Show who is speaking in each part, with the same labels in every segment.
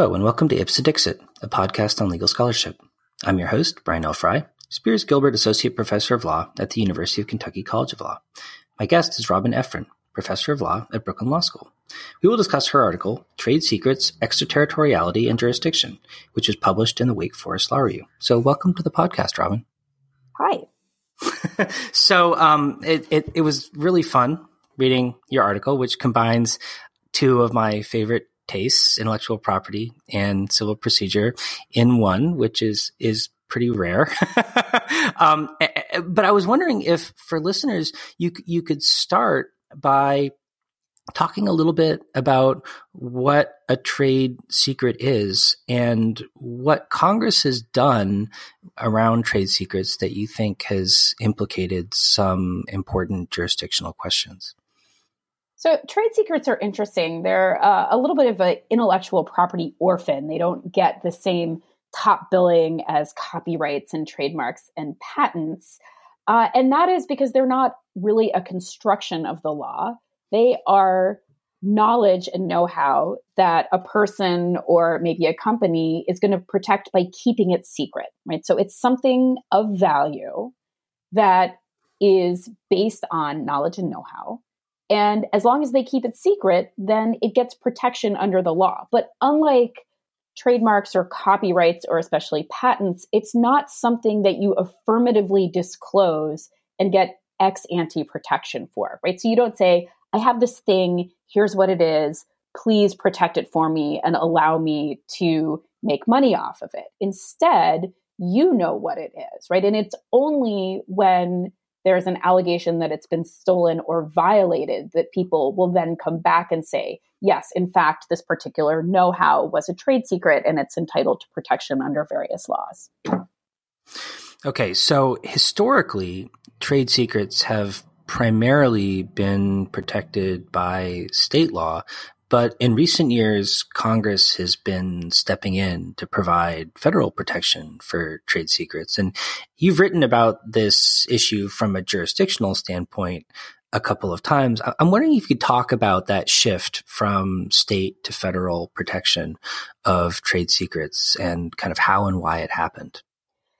Speaker 1: Hello, and welcome to Ipse Dixit, a podcast on legal scholarship. I'm your host, Brian L. Frye, Spears Gilbert Associate Professor of Law at the University of Kentucky College of Law. My guest is Robin Effron, Professor of Law at Brooklyn Law School. We will discuss her article, Trade Secrets, Extraterritoriality and Jurisdiction, which was published in the Wake Forest Law Review. So, welcome to the podcast, Robin.
Speaker 2: Hi.
Speaker 1: so, um, it, it, it was really fun reading your article, which combines two of my favorite tastes, intellectual property and civil procedure in one, which is is pretty rare. um, but I was wondering if for listeners, you you could start by talking a little bit about what a trade secret is and what Congress has done around trade secrets that you think has implicated some important jurisdictional questions.
Speaker 2: So trade secrets are interesting. They're uh, a little bit of an intellectual property orphan. They don't get the same top billing as copyrights and trademarks and patents. Uh, and that is because they're not really a construction of the law. They are knowledge and know how that a person or maybe a company is going to protect by keeping it secret, right? So it's something of value that is based on knowledge and know how and as long as they keep it secret, then it gets protection under the law. But unlike trademarks or copyrights or especially patents, it's not something that you affirmatively disclose and get ex ante protection for, right? So you don't say, I have this thing, here's what it is, please protect it for me and allow me to make money off of it. Instead, you know what it is, right? And it's only when there's an allegation that it's been stolen or violated, that people will then come back and say, yes, in fact, this particular know how was a trade secret and it's entitled to protection under various laws.
Speaker 1: Okay, so historically, trade secrets have primarily been protected by state law, but in recent years, Congress has been stepping in to provide federal protection for trade secrets. And you've written about this issue from a jurisdictional standpoint a couple of times. I'm wondering if you could talk about that shift from state to federal protection of trade secrets and kind of how and why it happened.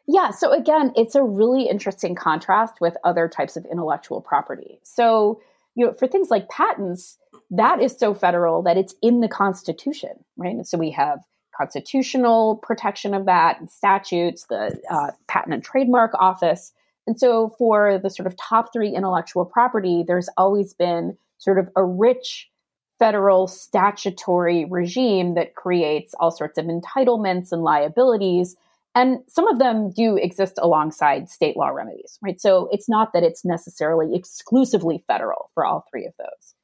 Speaker 2: Yeah, so again, it's a really interesting contrast with other types of intellectual property. So, you know, for things like patents, that is so federal that it's in the Constitution, right? And so we have constitutional protection of that statutes, the uh, Patent and Trademark Office. And so for the sort of top three intellectual property, there's always been sort of a rich federal statutory regime that creates all sorts of entitlements and liabilities. And some of them do exist alongside state law remedies, right? So it's not that it's necessarily exclusively federal for all three of those.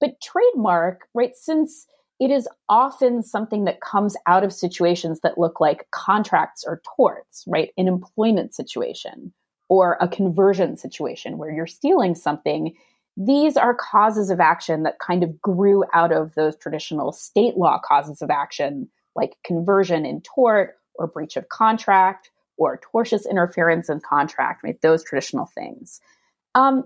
Speaker 2: But trademark, right, since it is often something that comes out of situations that look like contracts or torts, right? An employment situation or a conversion situation where you're stealing something. These are causes of action that kind of grew out of those traditional state law causes of action, like conversion in tort or breach of contract or tortious interference in contract, right? Those traditional things. Um,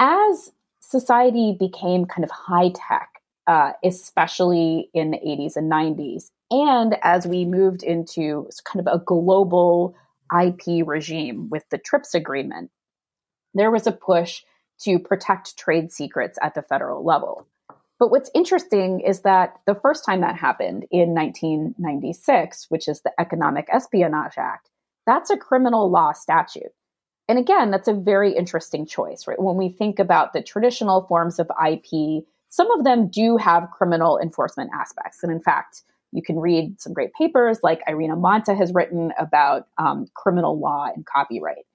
Speaker 2: as society became kind of high tech, uh, especially in the 80s and 90s. And as we moved into kind of a global IP regime with the TRIPS agreement, there was a push to protect trade secrets at the federal level. But what's interesting is that the first time that happened in 1996, which is the Economic Espionage Act, that's a criminal law statute. And again, that's a very interesting choice, right? When we think about the traditional forms of IP, some of them do have criminal enforcement aspects. And in fact, you can read some great papers like Irina Manta has written about um, criminal law and copyright.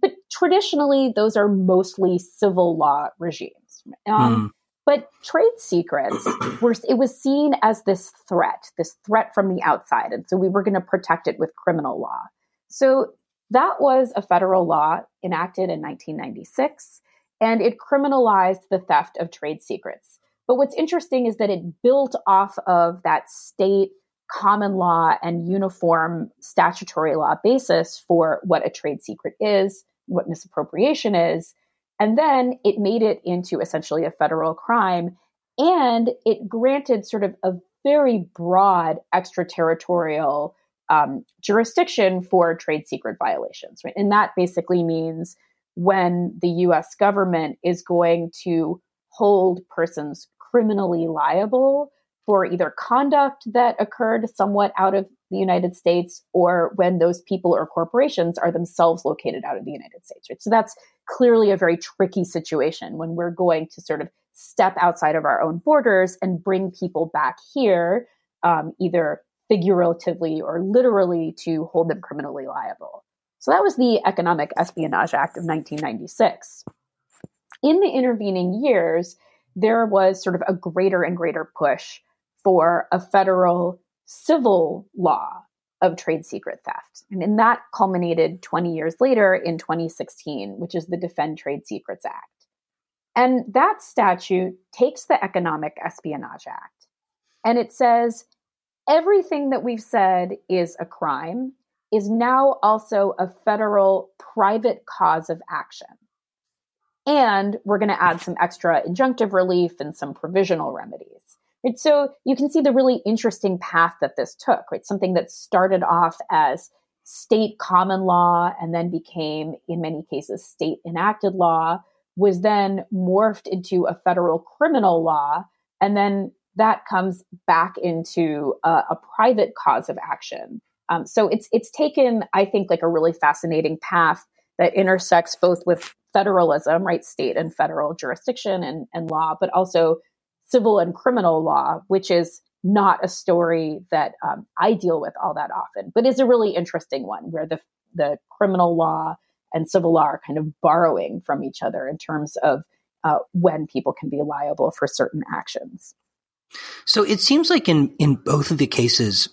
Speaker 2: But traditionally, those are mostly civil law regimes. Um, mm. But trade secrets were, it was seen as this threat, this threat from the outside. And so we were going to protect it with criminal law. So that was a federal law enacted in 1996, and it criminalized the theft of trade secrets. But what's interesting is that it built off of that state common law and uniform statutory law basis for what a trade secret is, what misappropriation is. And then it made it into essentially a federal crime. And it granted sort of a very broad extraterritorial um, jurisdiction for trade secret violations, right? And that basically means when the US government is going to hold persons criminally liable for either conduct that occurred somewhat out of the United States or when those people or corporations are themselves located out of the United States. Right? So that's clearly a very tricky situation when we're going to sort of step outside of our own borders and bring people back here, um, either figuratively or literally, to hold them criminally liable. So that was the Economic Espionage Act of 1996. In the intervening years, there was sort of a greater and greater push for a federal civil law of trade secret theft. And, and that culminated 20 years later in 2016, which is the Defend Trade Secrets Act. And that statute takes the Economic Espionage Act and it says everything that we've said is a crime is now also a federal private cause of action. And we're going to add some extra injunctive relief and some provisional remedies. So you can see the really interesting path that this took, right? Something that started off as state common law and then became, in many cases, state enacted law, was then morphed into a federal criminal law. And then that comes back into a, a private cause of action. Um, so it's it's taken, I think, like a really fascinating path that intersects both with federalism, right, state and federal jurisdiction and, and law, but also civil and criminal law, which is not a story that um, I deal with all that often, but is a really interesting one where the the criminal law and civil law are kind of borrowing from each other in terms of uh, when people can be liable for certain actions.
Speaker 1: So it seems like in in both of the cases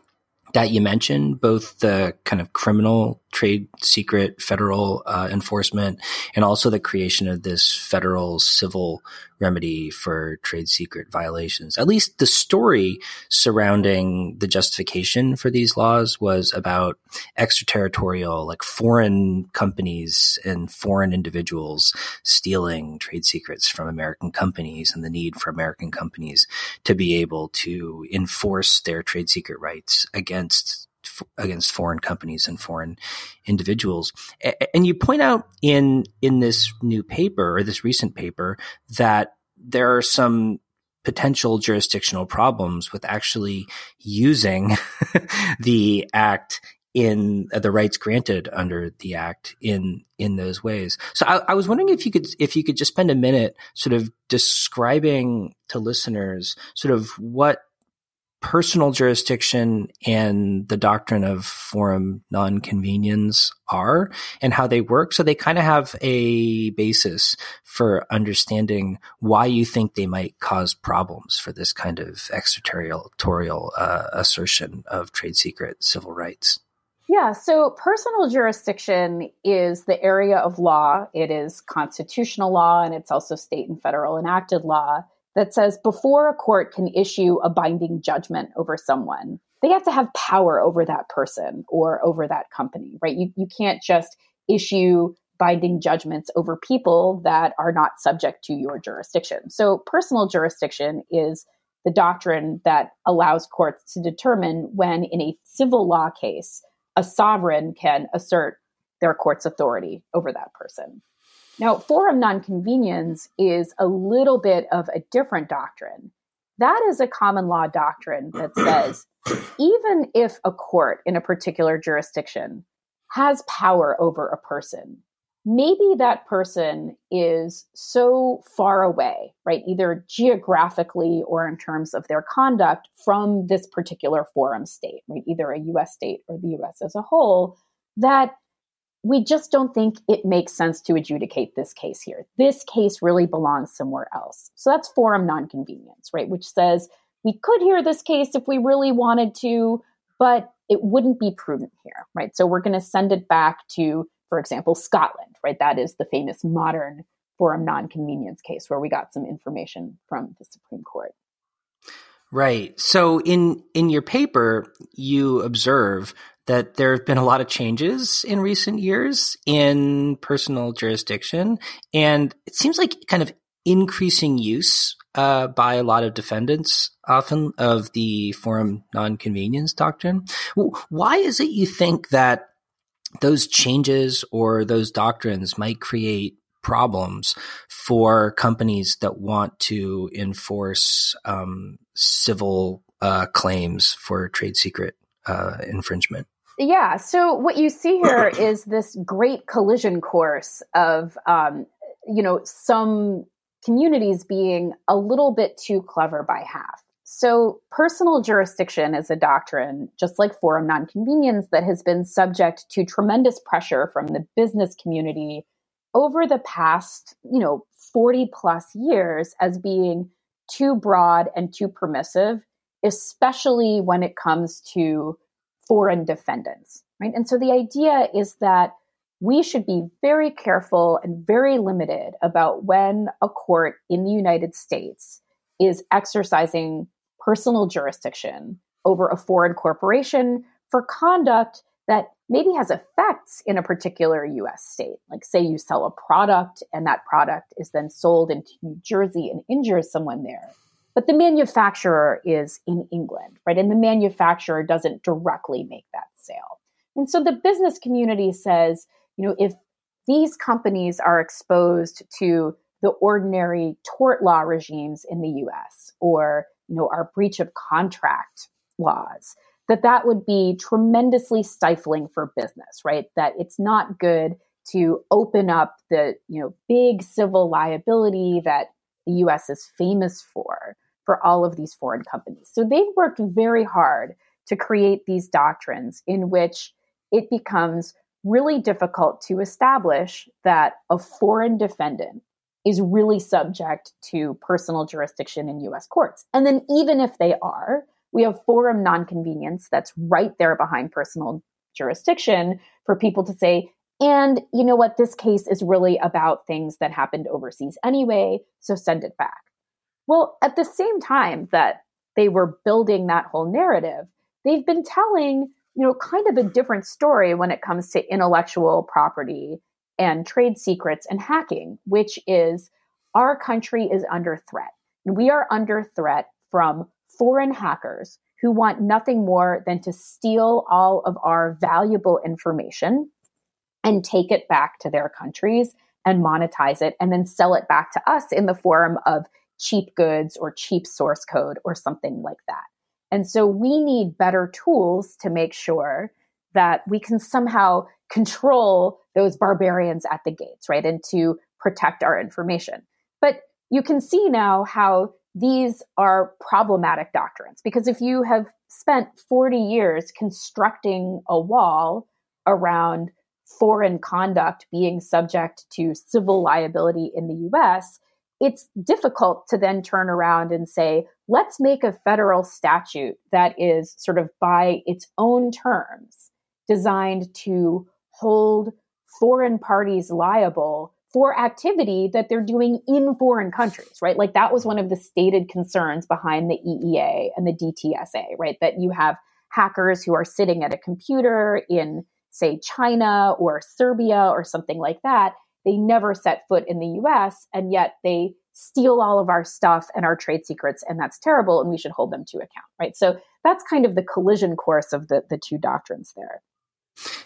Speaker 1: that you mentioned, both the kind of criminal trade secret federal uh, enforcement and also the creation of this federal civil remedy for trade secret violations. At least the story surrounding the justification for these laws was about extraterritorial, like foreign companies and foreign individuals stealing trade secrets from American companies and the need for American companies to be able to enforce their trade secret rights against against foreign companies and foreign individuals. And you point out in in this new paper or this recent paper that there are some potential jurisdictional problems with actually using the act in uh, the rights granted under the act in in those ways. So I, I, was wondering if you could if you could just spend a minute sort of describing to listeners sort of what personal jurisdiction and the doctrine of forum nonconveniens are and how they work. So they kind of have a basis for understanding why you think they might cause problems for this kind of extraterritorial uh, assertion of trade secret civil rights.
Speaker 2: Yeah, so personal jurisdiction is the area of law. It is constitutional law and it's also state and federal enacted law that says before a court can issue a binding judgment over someone, they have to have power over that person or over that company, right? You, you can't just issue binding judgments over people that are not subject to your jurisdiction. So, personal jurisdiction is the doctrine that allows courts to determine when, in a civil law case, a sovereign can assert their court's authority over that person. Now, forum nonconveniens is a little bit of a different doctrine. That is a common law doctrine that says even if a court in a particular jurisdiction has power over a person, maybe that person is so far away, right, either geographically or in terms of their conduct from this particular forum state, right, either a US state or the US as a whole, that we just don't think it makes sense to adjudicate this case here. This case really belongs somewhere else. So that's forum nonconveniens, right? Which says we could hear this case if we really wanted to, but it wouldn't be prudent here, right? So we're going to send it back to, for example, Scotland, right? That is the famous modern forum nonconveniens case where we got some information from the Supreme Court.
Speaker 1: Right. So in in your paper, you observe that there have been a lot of changes in recent years in personal jurisdiction, and it seems like kind of increasing use uh, by a lot of defendants, often of the forum nonconveniens doctrine. Why is it you think that those changes or those doctrines might create problems for companies that want to enforce um, civil uh, claims for trade secret uh, infringement?
Speaker 2: Yeah. So what you see here is this great collision course of, um, you know, some communities being a little bit too clever by half. So, personal jurisdiction is a doctrine, just like forum nonconveniens, that has been subject to tremendous pressure from the business community over the past, you know, 40 plus years as being too broad and too permissive, especially when it comes to foreign defendants, right? And so the idea is that we should be very careful and very limited about when a court in the United States is exercising personal jurisdiction over a foreign corporation for conduct that maybe has effects in a particular US state. Like, say you sell a product and that product is then sold into New Jersey and injures someone there. But the manufacturer is in England, right? And the manufacturer doesn't directly make that sale. And so the business community says, you know, if these companies are exposed to the ordinary tort law regimes in the US or, you know, our breach of contract laws, that that would be tremendously stifling for business, right? That it's not good to open up the, you know, big civil liability that the US is famous for for all of these foreign companies. So they've worked very hard to create these doctrines in which it becomes really difficult to establish that a foreign defendant is really subject to personal jurisdiction in US courts. And then, even if they are, we have forum nonconveniens that's right there behind personal jurisdiction for people to say, and you know what, this case is really about things that happened overseas anyway, so send it back. Well, at the same time that they were building that whole narrative, they've been telling, you know, kind of a different story when it comes to intellectual property and trade secrets and hacking, which is our country is under threat. We are under threat from foreign hackers who want nothing more than to steal all of our valuable information and take it back to their countries and monetize it and then sell it back to us in the form of cheap goods or cheap source code or something like that. And so we need better tools to make sure that we can somehow control those barbarians at the gates, right? And to protect our information. But you can see now how these are problematic doctrines because if you have spent 40 years constructing a wall around foreign conduct being subject to civil liability in the US, it's difficult to then turn around and say, let's make a federal statute that is sort of by its own terms designed to hold foreign parties liable for activity that they're doing in foreign countries, right? Like that was one of the stated concerns behind the EEA and the DTSA, right? That you have hackers who are sitting at a computer in, say, China or Serbia or something like that, they never set foot in the US, and yet they steal all of our stuff and our trade secrets, and that's terrible, and we should hold them to account, right? So that's kind of the collision course of the, the two doctrines there.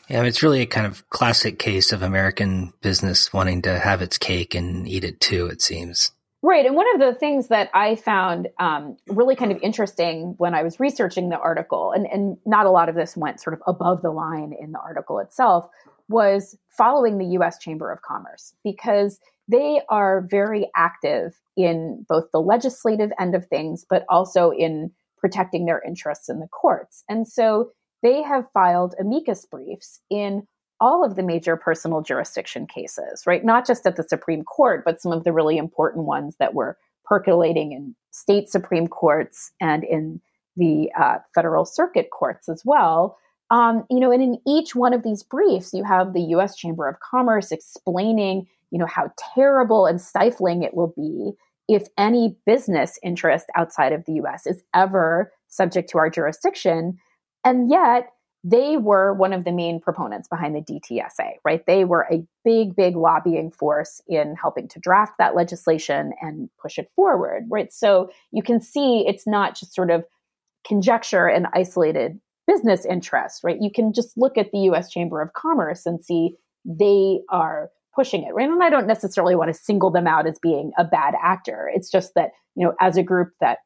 Speaker 1: Yeah, it's really a kind of classic case of American business wanting to have its cake and eat it too, it seems.
Speaker 2: Right. And one of the things that I found um, really kind of interesting when I was researching the article, and, and not a lot of this went sort of above the line in the article itself, was following the US Chamber of Commerce because they are very active in both the legislative end of things, but also in protecting their interests in the courts. And so they have filed amicus briefs in all of the major personal jurisdiction cases, right? Not just at the Supreme Court, but some of the really important ones that were percolating in state Supreme Courts and in the uh, federal circuit courts as well. Um, you know, and in each one of these briefs, you have the U.S. Chamber of Commerce explaining, you know, how terrible and stifling it will be if any business interest outside of the U.S. is ever subject to our jurisdiction. And yet, they were one of the main proponents behind the DTSA, right? They were a big, big lobbying force in helping to draft that legislation and push it forward, right? So you can see it's not just sort of conjecture and isolated business interests, right? You can just look at the US Chamber of Commerce and see they are pushing it, right? And I don't necessarily want to single them out as being a bad actor. It's just that, you know, as a group that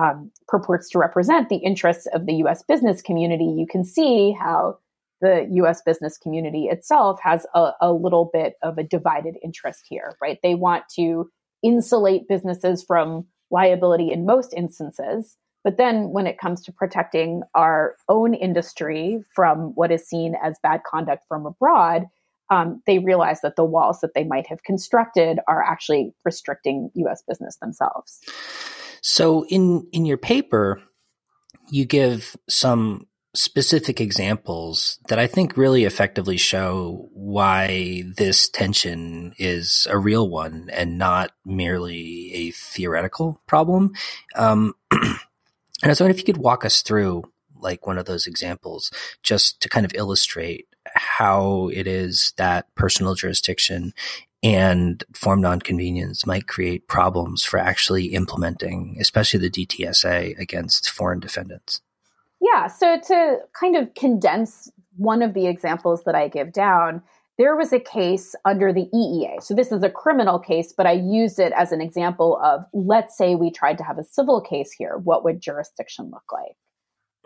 Speaker 2: um, purports to represent the interests of the US business community, you can see how the US business community itself has a, a, little bit of a divided interest here, right? They want to insulate businesses from liability in most instances. But then when it comes to protecting our own industry from what is seen as bad conduct from abroad, um, they realize that the walls that they might have constructed are actually restricting US business themselves.
Speaker 1: So in in your paper, you give some specific examples that I think really effectively show why this tension is a real one and not merely a theoretical problem. Um, and I was wondering if you could walk us through like one of those examples just to kind of illustrate how it is that personal jurisdiction and forum nonconveniens might create problems for actually implementing, especially the DTSA against foreign defendants.
Speaker 2: Yeah. So to kind of condense one of the examples that I give down, there was a case under the EEA. So this is a criminal case, but I used it as an example of let's say we tried to have a civil case here. What would jurisdiction look like?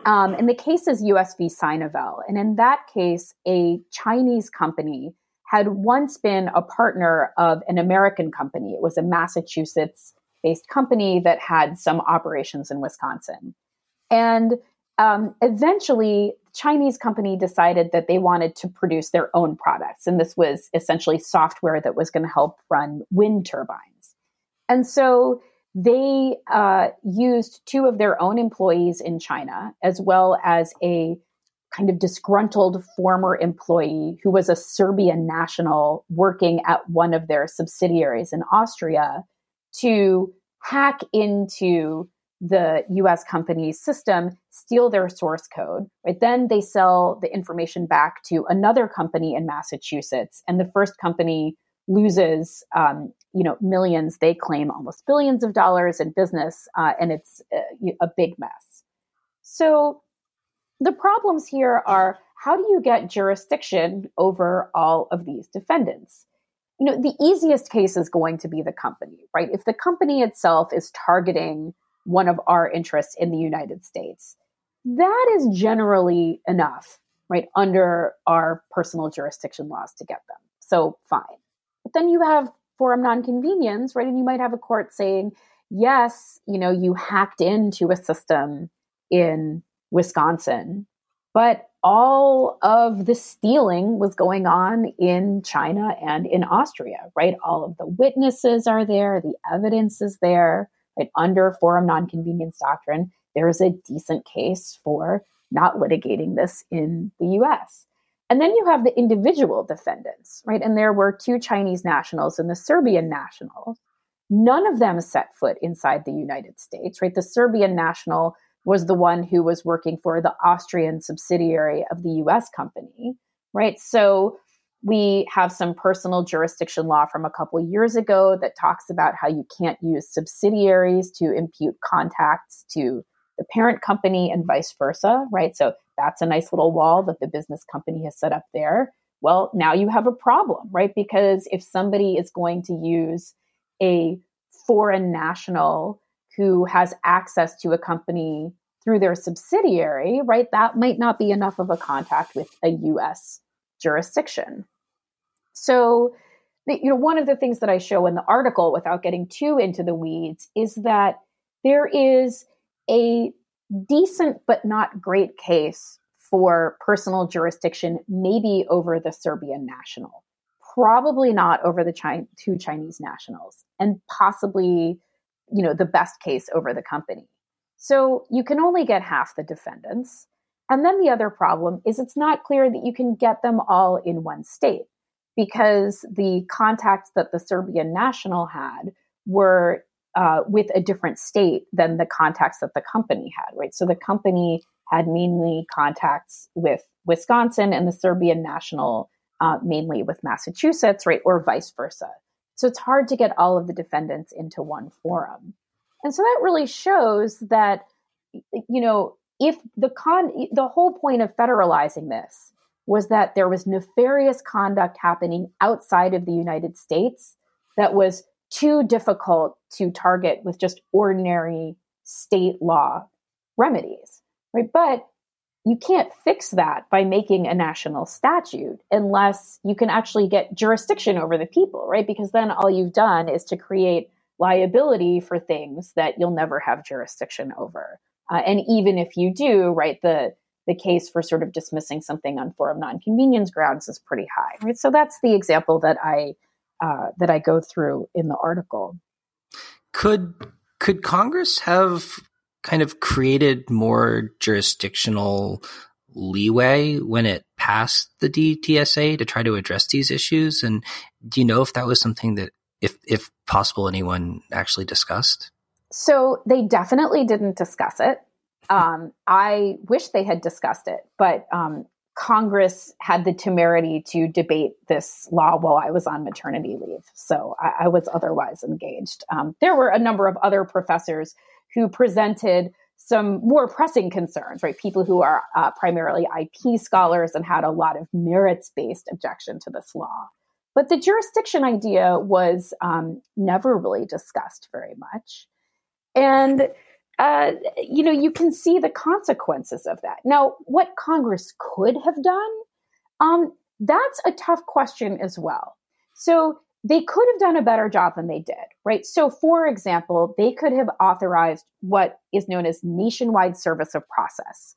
Speaker 2: Um, and the case is US v. Sinovel. And in that case, a Chinese company had once been a partner of an American company. It was a Massachusetts based company that had some operations in Wisconsin. And um, eventually, the Chinese company decided that they wanted to produce their own products. And this was essentially software that was going to help run wind turbines. And so they uh, used two of their own employees in China, as well as a kind of disgruntled former employee who was a Serbian national working at one of their subsidiaries in Austria to hack into the US company's system, steal their source code, right? Then they sell the information back to another company in Massachusetts, and the first company loses, um, you know, millions. They claim almost billions of dollars in business, uh, and it's a, uh, a big mess. So the problems here are how do you get jurisdiction over all of these defendants? You know, the easiest case is going to be the company, right? If the company itself is targeting one of our interests in the United States, that is generally enough, right, under our personal jurisdiction laws to get them. So fine. But then you have forum non nonconveniens, right? And you might have a court saying, yes, you know, you hacked into a system in Wisconsin. But all of the stealing was going on in China and in Austria, right? All of the witnesses are there, the evidence is there, right? Under forum nonconveniens doctrine, there is a decent case for not litigating this in the US. And then you have the individual defendants, right? And there were two Chinese nationals and the Serbian national. None of them set foot inside the United States, right? The Serbian national was the one who was working for the Austrian subsidiary of the US company, right? So we have some personal jurisdiction law from a couple years ago that talks about how you can't use subsidiaries to impute contacts to the parent company and vice versa, right? So that's a nice little wall that the business company has set up there. Well, now you have a problem, right? Because if somebody is going to use a foreign national who has access to a company through their subsidiary, right, that might not be enough of a contact with a US jurisdiction. So, you know, one of the things that I show in the article without getting too into the weeds is that there is a decent but not great case for personal jurisdiction, maybe over the Serbian national, probably not over the two Chinese nationals, and possibly, you know, the best case over the company. So you can only get half the defendants. And then the other problem is it's not clear that you can get them all in one state because the contacts that the Serbian national had were uh, with a different state than the contacts that the company had, right? So the company had mainly contacts with Wisconsin and the Serbian national uh, mainly with Massachusetts, right, or vice versa. So it's hard to get all of the defendants into one forum. And so that really shows that, you know, if the con, the whole point of federalizing this was that there was nefarious conduct happening outside of the United States that was too difficult to target with just ordinary state law remedies, right? But you can't fix that by making a national statute unless you can actually get jurisdiction over the people, right? Because then all you've done is to create liability for things that you'll never have jurisdiction over. Uh, and even if you do, right, the the case for sort of dismissing something on forum nonconveniens grounds is pretty high, right? So that's the example that I uh, that I go through in the article.
Speaker 1: Could could Congress have kind of created more jurisdictional leeway when it passed the DTSA to try to address these issues? And do you know if that was something that, if, if possible, anyone actually discussed?
Speaker 2: So they definitely didn't discuss it. Um, I wish they had discussed it, but um, Congress had the temerity to debate this law while I was on maternity leave. So I, I was otherwise engaged. Um, there were a number of other professors who presented some more pressing concerns, right? People who are uh, primarily IP scholars and had a lot of merits based objection to this law. But the jurisdiction idea was um, never really discussed very much. And, uh, you know, you can see the consequences of that. Now, what Congress could have done, um, that's a tough question as well. So they could have done a better job than they did, right? So, for example, they could have authorized what is known as nationwide service of process.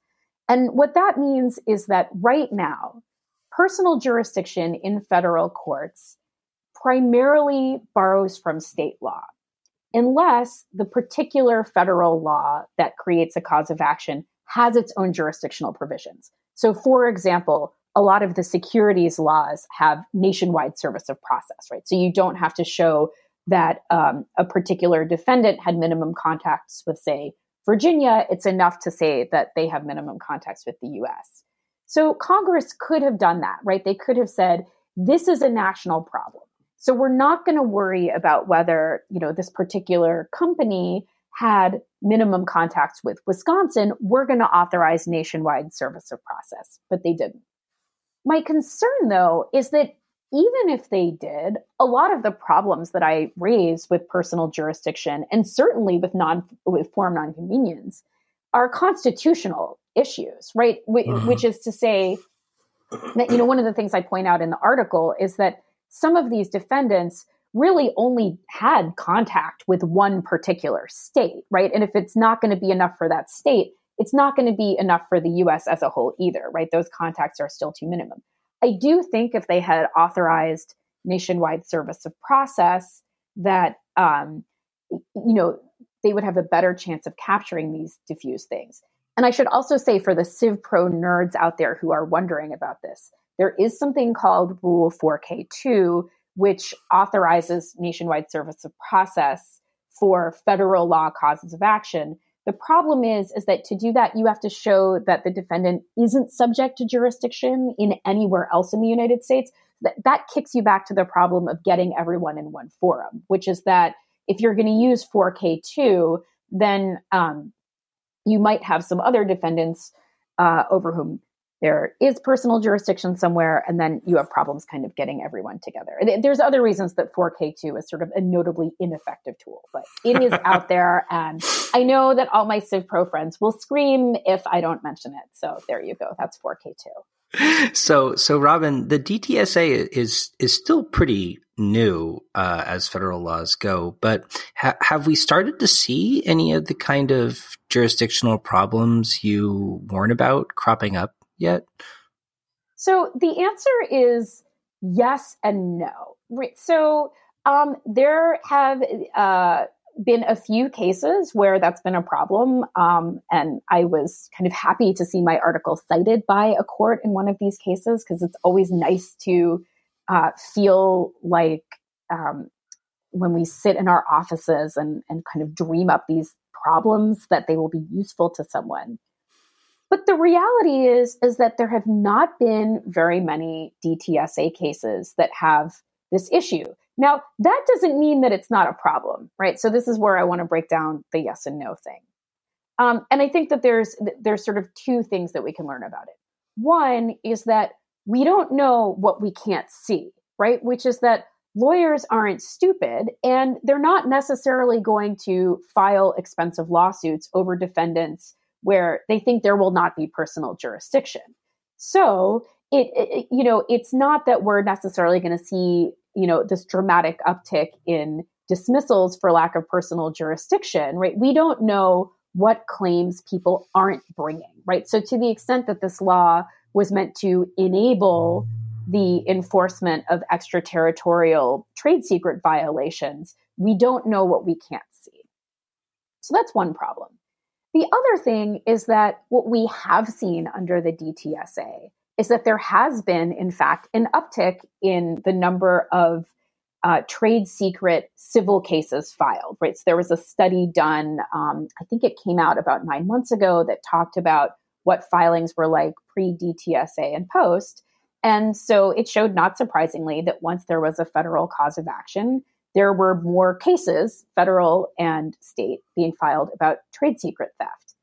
Speaker 2: And what that means is that right now, personal jurisdiction in federal courts primarily borrows from state law, unless the particular federal law that creates a cause of action has its own jurisdictional provisions. So, for example, a lot of the securities laws have nationwide service of process, right? So you don't have to show that um, a particular defendant had minimum contacts with, say, Virginia. It's enough to say that they have minimum contacts with the US. So Congress could have done that, right? They could have said, this is a national problem. So we're not going to worry about whether, you know, this particular company had minimum contacts with Wisconsin. We're going to authorize nationwide service of process, but they didn't. My concern, though, is that even if they did, a lot of the problems that I raise with personal jurisdiction and certainly with non with forum nonconveniens are constitutional issues, right? Wh- uh-huh. Which is to say that you know one of the things I point out in the article is that some of these defendants really only had contact with one particular state, right? And if it's not going to be enough for that state, it's not going to be enough for the US as a whole either, right? Those contacts are still too minimum. I do think if they had authorized nationwide service of process, that, um, you know, they would have a better chance of capturing these diffuse things. And I should also say for the Civ Pro nerds out there who are wondering about this, there is something called Rule 4K2, which authorizes nationwide service of process for federal law causes of action the problem is, is that to do that, you have to show that the defendant isn't subject to jurisdiction in anywhere else in the United States. That, that kicks you back to the problem of getting everyone in one forum, which is that if you're going to use 4K2, then um, you might have some other defendants uh, over whom there is personal jurisdiction somewhere, and then you have problems kind of getting everyone together. There's other reasons that 4K2 is sort of a notably ineffective tool, but it is out there. And I know that all my Civ Pro friends will scream if I don't mention it. So there you go. That's 4K2.
Speaker 1: So, so Robin, the DTSA is is still pretty new uh, as federal laws go, but ha- have we started to see any of the kind of jurisdictional problems you warn about cropping up yet?
Speaker 2: So the answer is yes and no. So um, there have uh, been a few cases where that's been a problem. Um, and I was kind of happy to see my article cited by a court in one of these cases because it's always nice to uh, feel like um, when we sit in our offices and, and kind of dream up these problems that they will be useful to someone But the reality is, is that there have not been very many DTSA cases that have this issue. Now, that doesn't mean that it's not a problem, right? So this is where I want to break down the yes and no thing. Um, and I think that there's there's sort of two things that we can learn about it. One is that we don't know what we can't see, right? Which is that lawyers aren't stupid and they're not necessarily going to file expensive lawsuits over defendants where they think there will not be personal jurisdiction. So it, it you know, it's not that we're necessarily going to see, you know, this dramatic uptick in dismissals for lack of personal jurisdiction, right? We don't know what claims people aren't bringing, right? So, to the extent that this law was meant to enable the enforcement of extraterritorial trade secret violations, we don't know what we can't see. So, that's one problem. The other thing is that what we have seen under the DTSA is that there has been, in fact, an uptick in the number of uh, trade secret civil cases filed, right? So there was a study done, um, I think it came out about nine months ago, that talked about what filings were like pre DTSA and post. And so it showed, not surprisingly, that once there was a federal cause of action, there were more cases, federal and state, being filed about trade secret theft.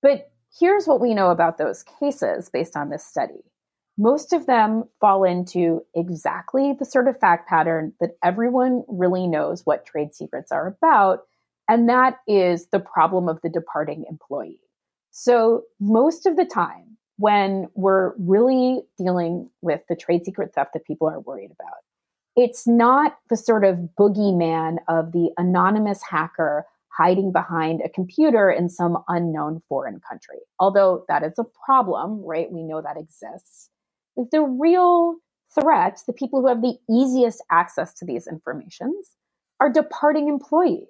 Speaker 2: But here's what we know about those cases based on this study most of them fall into exactly the sort of fact pattern that everyone really knows what trade secrets are about, and that is the problem of the departing employee. So, most of the time, when we're really dealing with the trade secret theft that people are worried about, it's not the sort of boogeyman of the anonymous hacker hiding behind a computer in some unknown foreign country. Although that is a problem, right? We know that exists the real threats, the people who have the easiest access to these informations, are departing employees.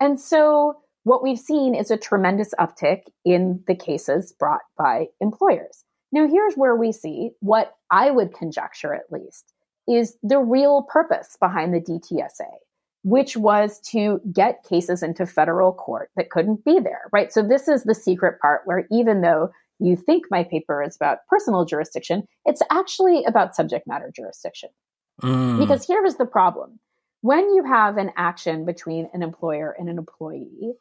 Speaker 2: And so what we've seen is a tremendous uptick in the cases brought by employers. Now, here's where we see what I would conjecture, at least, is the real purpose behind the DTSA, which was to get cases into federal court that couldn't be there, right? So, this is the secret part where even though you think my paper is about personal jurisdiction, it's actually about subject matter jurisdiction. Mm. Because here is the problem when you have an action between an employer and an employee,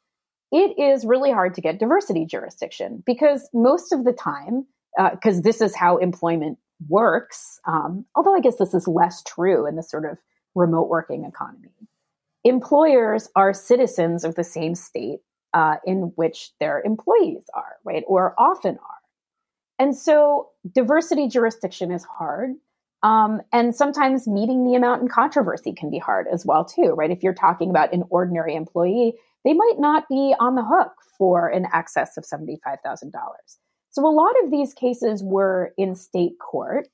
Speaker 2: it is really hard to get diversity jurisdiction because most of the time, because uh, this is how employment works, um, although I guess this is less true in the sort of remote working economy. Employers are citizens of the same state uh, in which their employees are, right, or often are. And so diversity jurisdiction is hard. Um, and sometimes meeting the amount in controversy can be hard as well, too, right? If you're talking about an ordinary employee, they might not be on the hook for an excess of $75,000. So a lot of these cases were in state court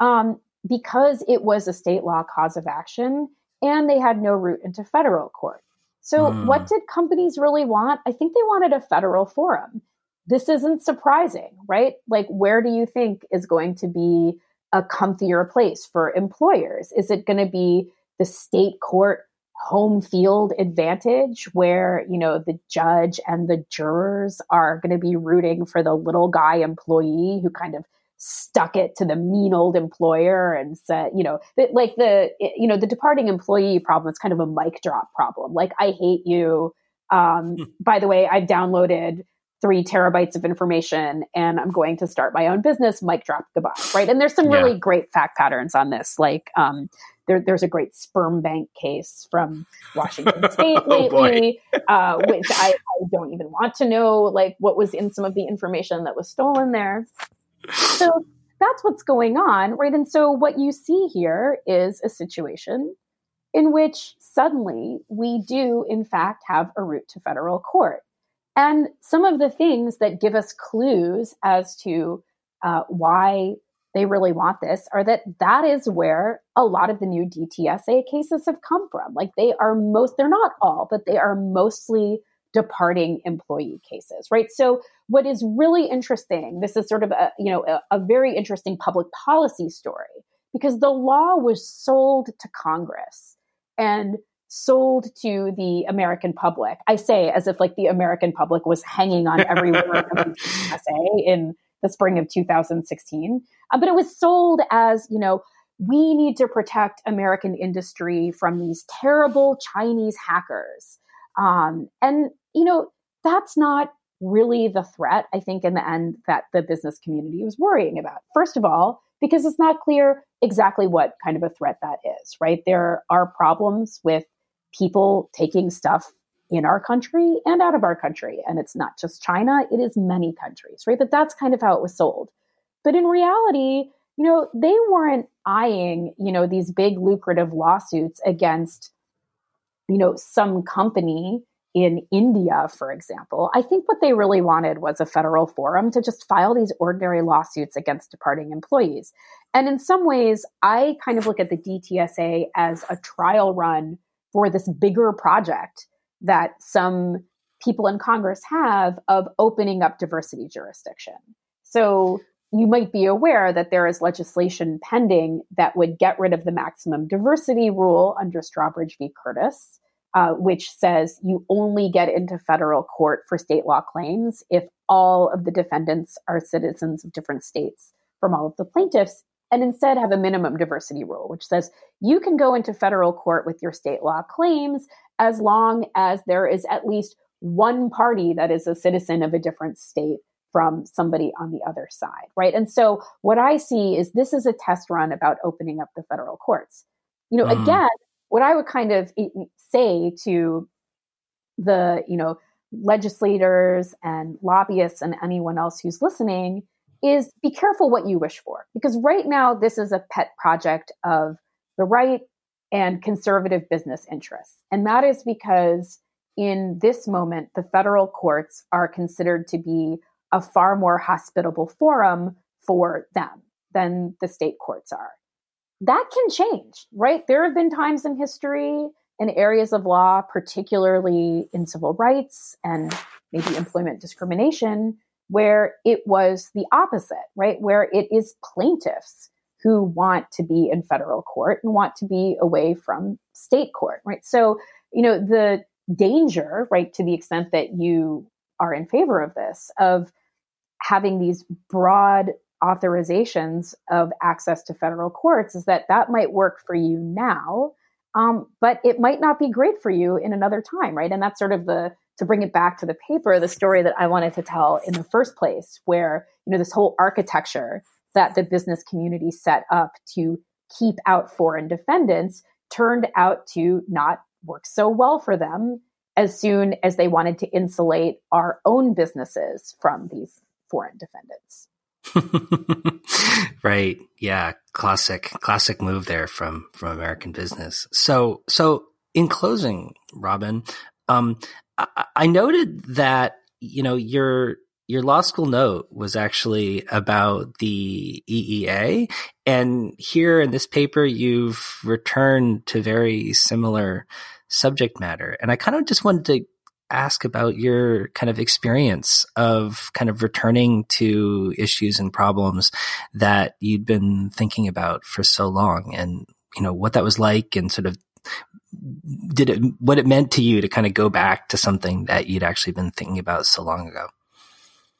Speaker 2: um, because it was a state law cause of action and they had no route into federal court. So, mm. what did companies really want? I think they wanted a federal forum. This isn't surprising, right? Like, where do you think is going to be a comfier place for employers? Is it going to be the state court home field advantage where, you know, the judge and the jurors are going to be rooting for the little guy employee who kind of stuck it to the mean old employer and said, you know, that like the, you know, the departing employee problem is kind of a mic drop problem. Like, I hate you. Um, hmm. by the way, I've downloaded three terabytes of information and I'm going to start my own business, mic drop, goodbye. Right. And there's some really yeah. great fact patterns on this. Like, um, there, there's a great sperm bank case from Washington State oh, lately, uh, which I, I don't even want to know, like what was in some of the information that was stolen there. So that's what's going on, right? And so what you see here is a situation in which suddenly we do, in fact, have a route to federal court. And some of the things that give us clues as to uh, why they really want this are that that is where a lot of the new DTSA cases have come from. Like they are most, they're not all, but they are mostly departing employee cases, right? So what is really interesting, this is sort of a, you know, a, a very interesting public policy story because the law was sold to Congress and sold to the American public. I say as if like the American public was hanging on every word of the essay in the spring of 2016. Uh, but it was sold as, you know, we need to protect American industry from these terrible Chinese hackers. Um, and, you know, that's not really the threat, I think, in the end, that the business community was worrying about. First of all, because it's not clear exactly what kind of a threat that is, right? There are problems with people taking stuff in our country and out of our country. And it's not just China, it is many countries, right? But that's kind of how it was sold. But in reality, you know, they weren't eyeing, you know, these big lucrative lawsuits against, you know, some company in India, for example. I think what they really wanted was a federal forum to just file these ordinary lawsuits against departing employees. And in some ways, I kind of look at the DTSA as a trial run for this bigger project that some people in Congress have of opening up diversity jurisdiction. So you might be aware that there is legislation pending that would get rid of the maximum diversity rule under Strawbridge v. Curtiss, uh, which says you only get into federal court for state law claims if all of the defendants are citizens of different states from all of the plaintiffs, and instead have a minimum diversity rule, which says you can go into federal court with your state law claims as long as there is at least one party that is a citizen of a different state from somebody on the other side, right? And so what I see is this is a test run about opening up the federal courts. You know, mm. again, what I would kind of say to the, you know, legislators and lobbyists and anyone else who's listening is be careful what you wish for because right now this is a pet project of the right and conservative business interests. And that is because in this moment, the federal courts are considered to be a far more hospitable forum for them than the state courts are. That can change, right? There have been times in history in areas of law, particularly in civil rights and maybe employment discrimination, where it was the opposite, right? Where it is plaintiffs who want to be in federal court and want to be away from state court, right? So, you know, the danger, right, to the extent that you are in favor of this, of having these broad authorizations of access to federal courts is that that might work for you now, um, but it might not be great for you in another time, right? And that's sort of the to bring it back to the paper, the story that I wanted to tell in the first place, where you know this whole architecture that the business community set up to keep out foreign defendants turned out to not work so well for them as soon as they wanted to insulate our own businesses from these foreign defendants.
Speaker 1: right. Yeah. Classic, classic move there from, from American business. So, so in closing, Robin, um, I, I noted that, you know, your, your law school note was actually about the EEA. And here in this paper, you've returned to very similar subject matter. And I kind of just wanted to ask about your kind of experience of kind of returning to issues and problems that you'd been thinking about for so long and, you know, what that was like and sort of did it, what it meant to you to kind of go back to something that you'd actually been thinking about so long ago.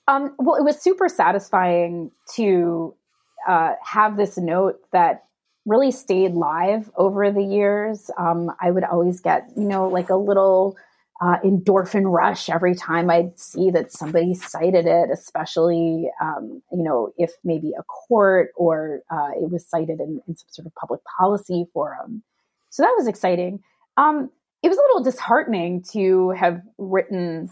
Speaker 2: Um, well, it was super satisfying to uh, have this note that really stayed live over the years. Um, I would always get, you know, like a little uh, endorphin rush every time I'd see that somebody cited it, especially, um, you know, if maybe a court or uh, it was cited in, in, some sort of public policy forum. So that was exciting. Um, it was a little disheartening to have written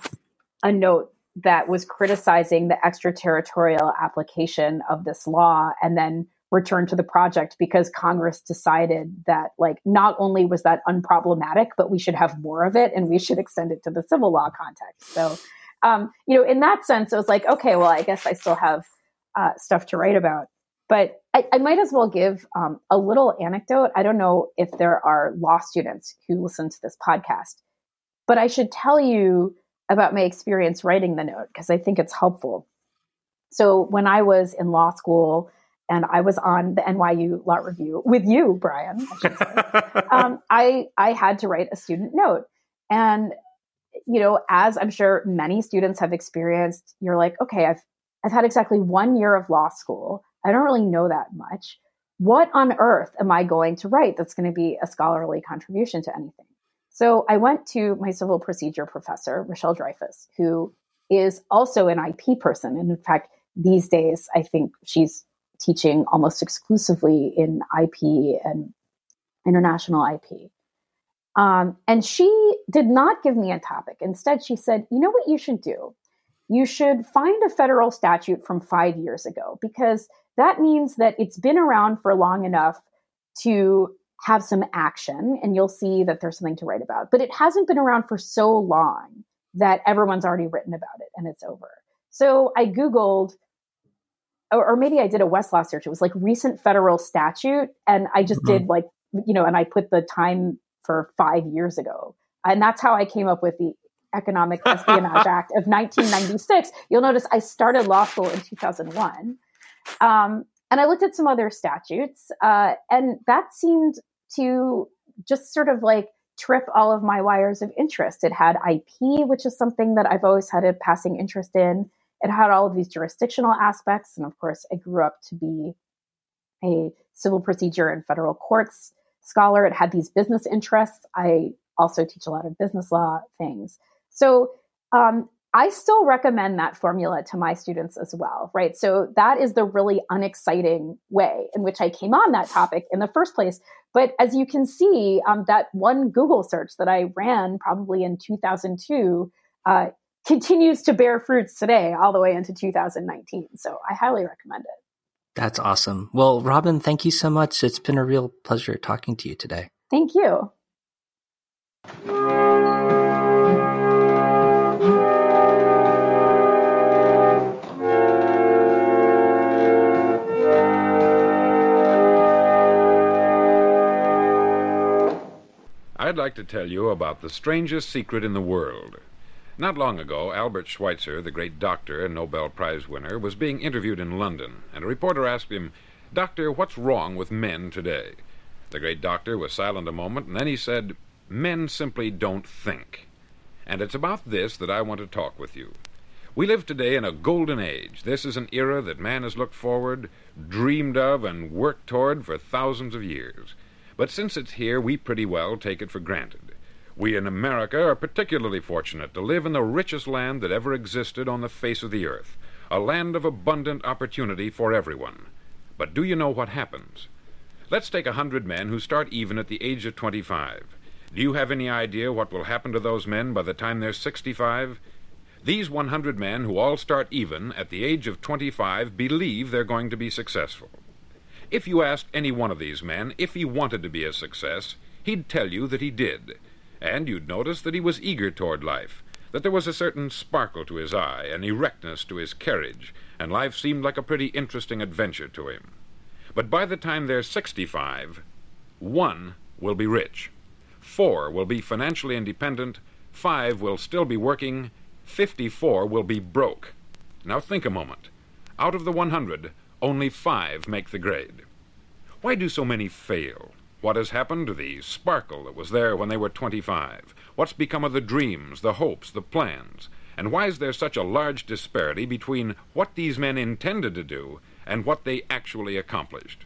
Speaker 2: a note that was criticizing the extraterritorial application of this law and then returned to the project because Congress decided that like not only was that unproblematic, but we should have more of it and we should extend it to the civil law context. So, um, you know, in that sense, it was like, okay, well, I guess I still have uh, stuff to write about. But I, I might as well give um, a little anecdote. I don't know if there are law students who listen to this podcast, but I should tell you about my experience writing the note because I think it's helpful. So when I was in law school, and I was on the NYU Law Review with you, Brian. I, um, I I had to write a student note, and you know, as I'm sure many students have experienced, you're like, okay, I've I've had exactly one year of law school. I don't really know that much. What on earth am I going to write that's going to be a scholarly contribution to anything? So I went to my civil procedure professor, Rochelle Dreyfuss, who is also an IP person. And in fact, these days, I think she's teaching almost exclusively in IP and international IP. Um, and she did not give me a topic. Instead, she said, you know what you should do? You should find a federal statute from five years ago because that means that it's been around for long enough to have some action and you'll see that there's something to write about. But it hasn't been around for so long that everyone's already written about it and it's over. So I Googled, or, or maybe I did a Westlaw search. It was like recent federal statute. And I just mm-hmm. did like, you know, and I put the time for five years ago. And that's how I came up with the Economic Espionage Act of 1996. You'll notice I started law school in 2001. Um, and I looked at some other statutes, uh, and that seemed to just sort of like trip all of my wires of interest. It had IP, which is something that I've always had a passing interest in. It had all of these jurisdictional aspects. And of course, I grew up to be a civil procedure and federal courts scholar. It had these business interests. I also teach a lot of business law things. So um, I still recommend that formula to my students as well, right? So that is the really unexciting way in which I came on that topic in the first place. But as you can see, um, that one Google search that I ran probably in 2002 uh, continues to bear fruits today, all the way into 2019. So I highly recommend it.
Speaker 1: That's awesome. Well, Robin, thank you so much. It's been a real pleasure talking to you today.
Speaker 2: Thank you.
Speaker 3: I'd like to tell you about the strangest secret in the world. Not long ago, Albert Schweitzer, the great doctor and Nobel Prize winner, was being interviewed in London, and a reporter asked him, Doctor, what's wrong with men today? The great doctor was silent a moment, and then he said, Men simply don't think. And it's about this that I want to talk with you. We live today in a golden age. This is an era that man has looked forward, dreamed of, and worked toward for thousands of years. But since it's here, we pretty well take it for granted. We in America are particularly fortunate to live in the richest land that ever existed on the face of the earth, a land of abundant opportunity for everyone. But do you know what happens? Let's take a hundred men who start even at the age of 25. Do you have any idea what will happen to those men by the time they're 65? These 100 men who all start even at the age of 25 believe they're going to be successful. If you asked any one of these men if he wanted to be a success, he'd tell you that he did. And you'd notice that he was eager toward life, that there was a certain sparkle to his eye, an erectness to his carriage, and life seemed like a pretty interesting adventure to him. But by the time they're 65, one will be rich, four will be financially independent, five will still be working, 54 will be broke. Now think a moment. Out of the 100, only five make the grade. Why do so many fail? What has happened to the sparkle that was there when they were 25? What's become of the dreams, the hopes, the plans? And why is there such a large disparity between what these men intended to do and what they actually accomplished?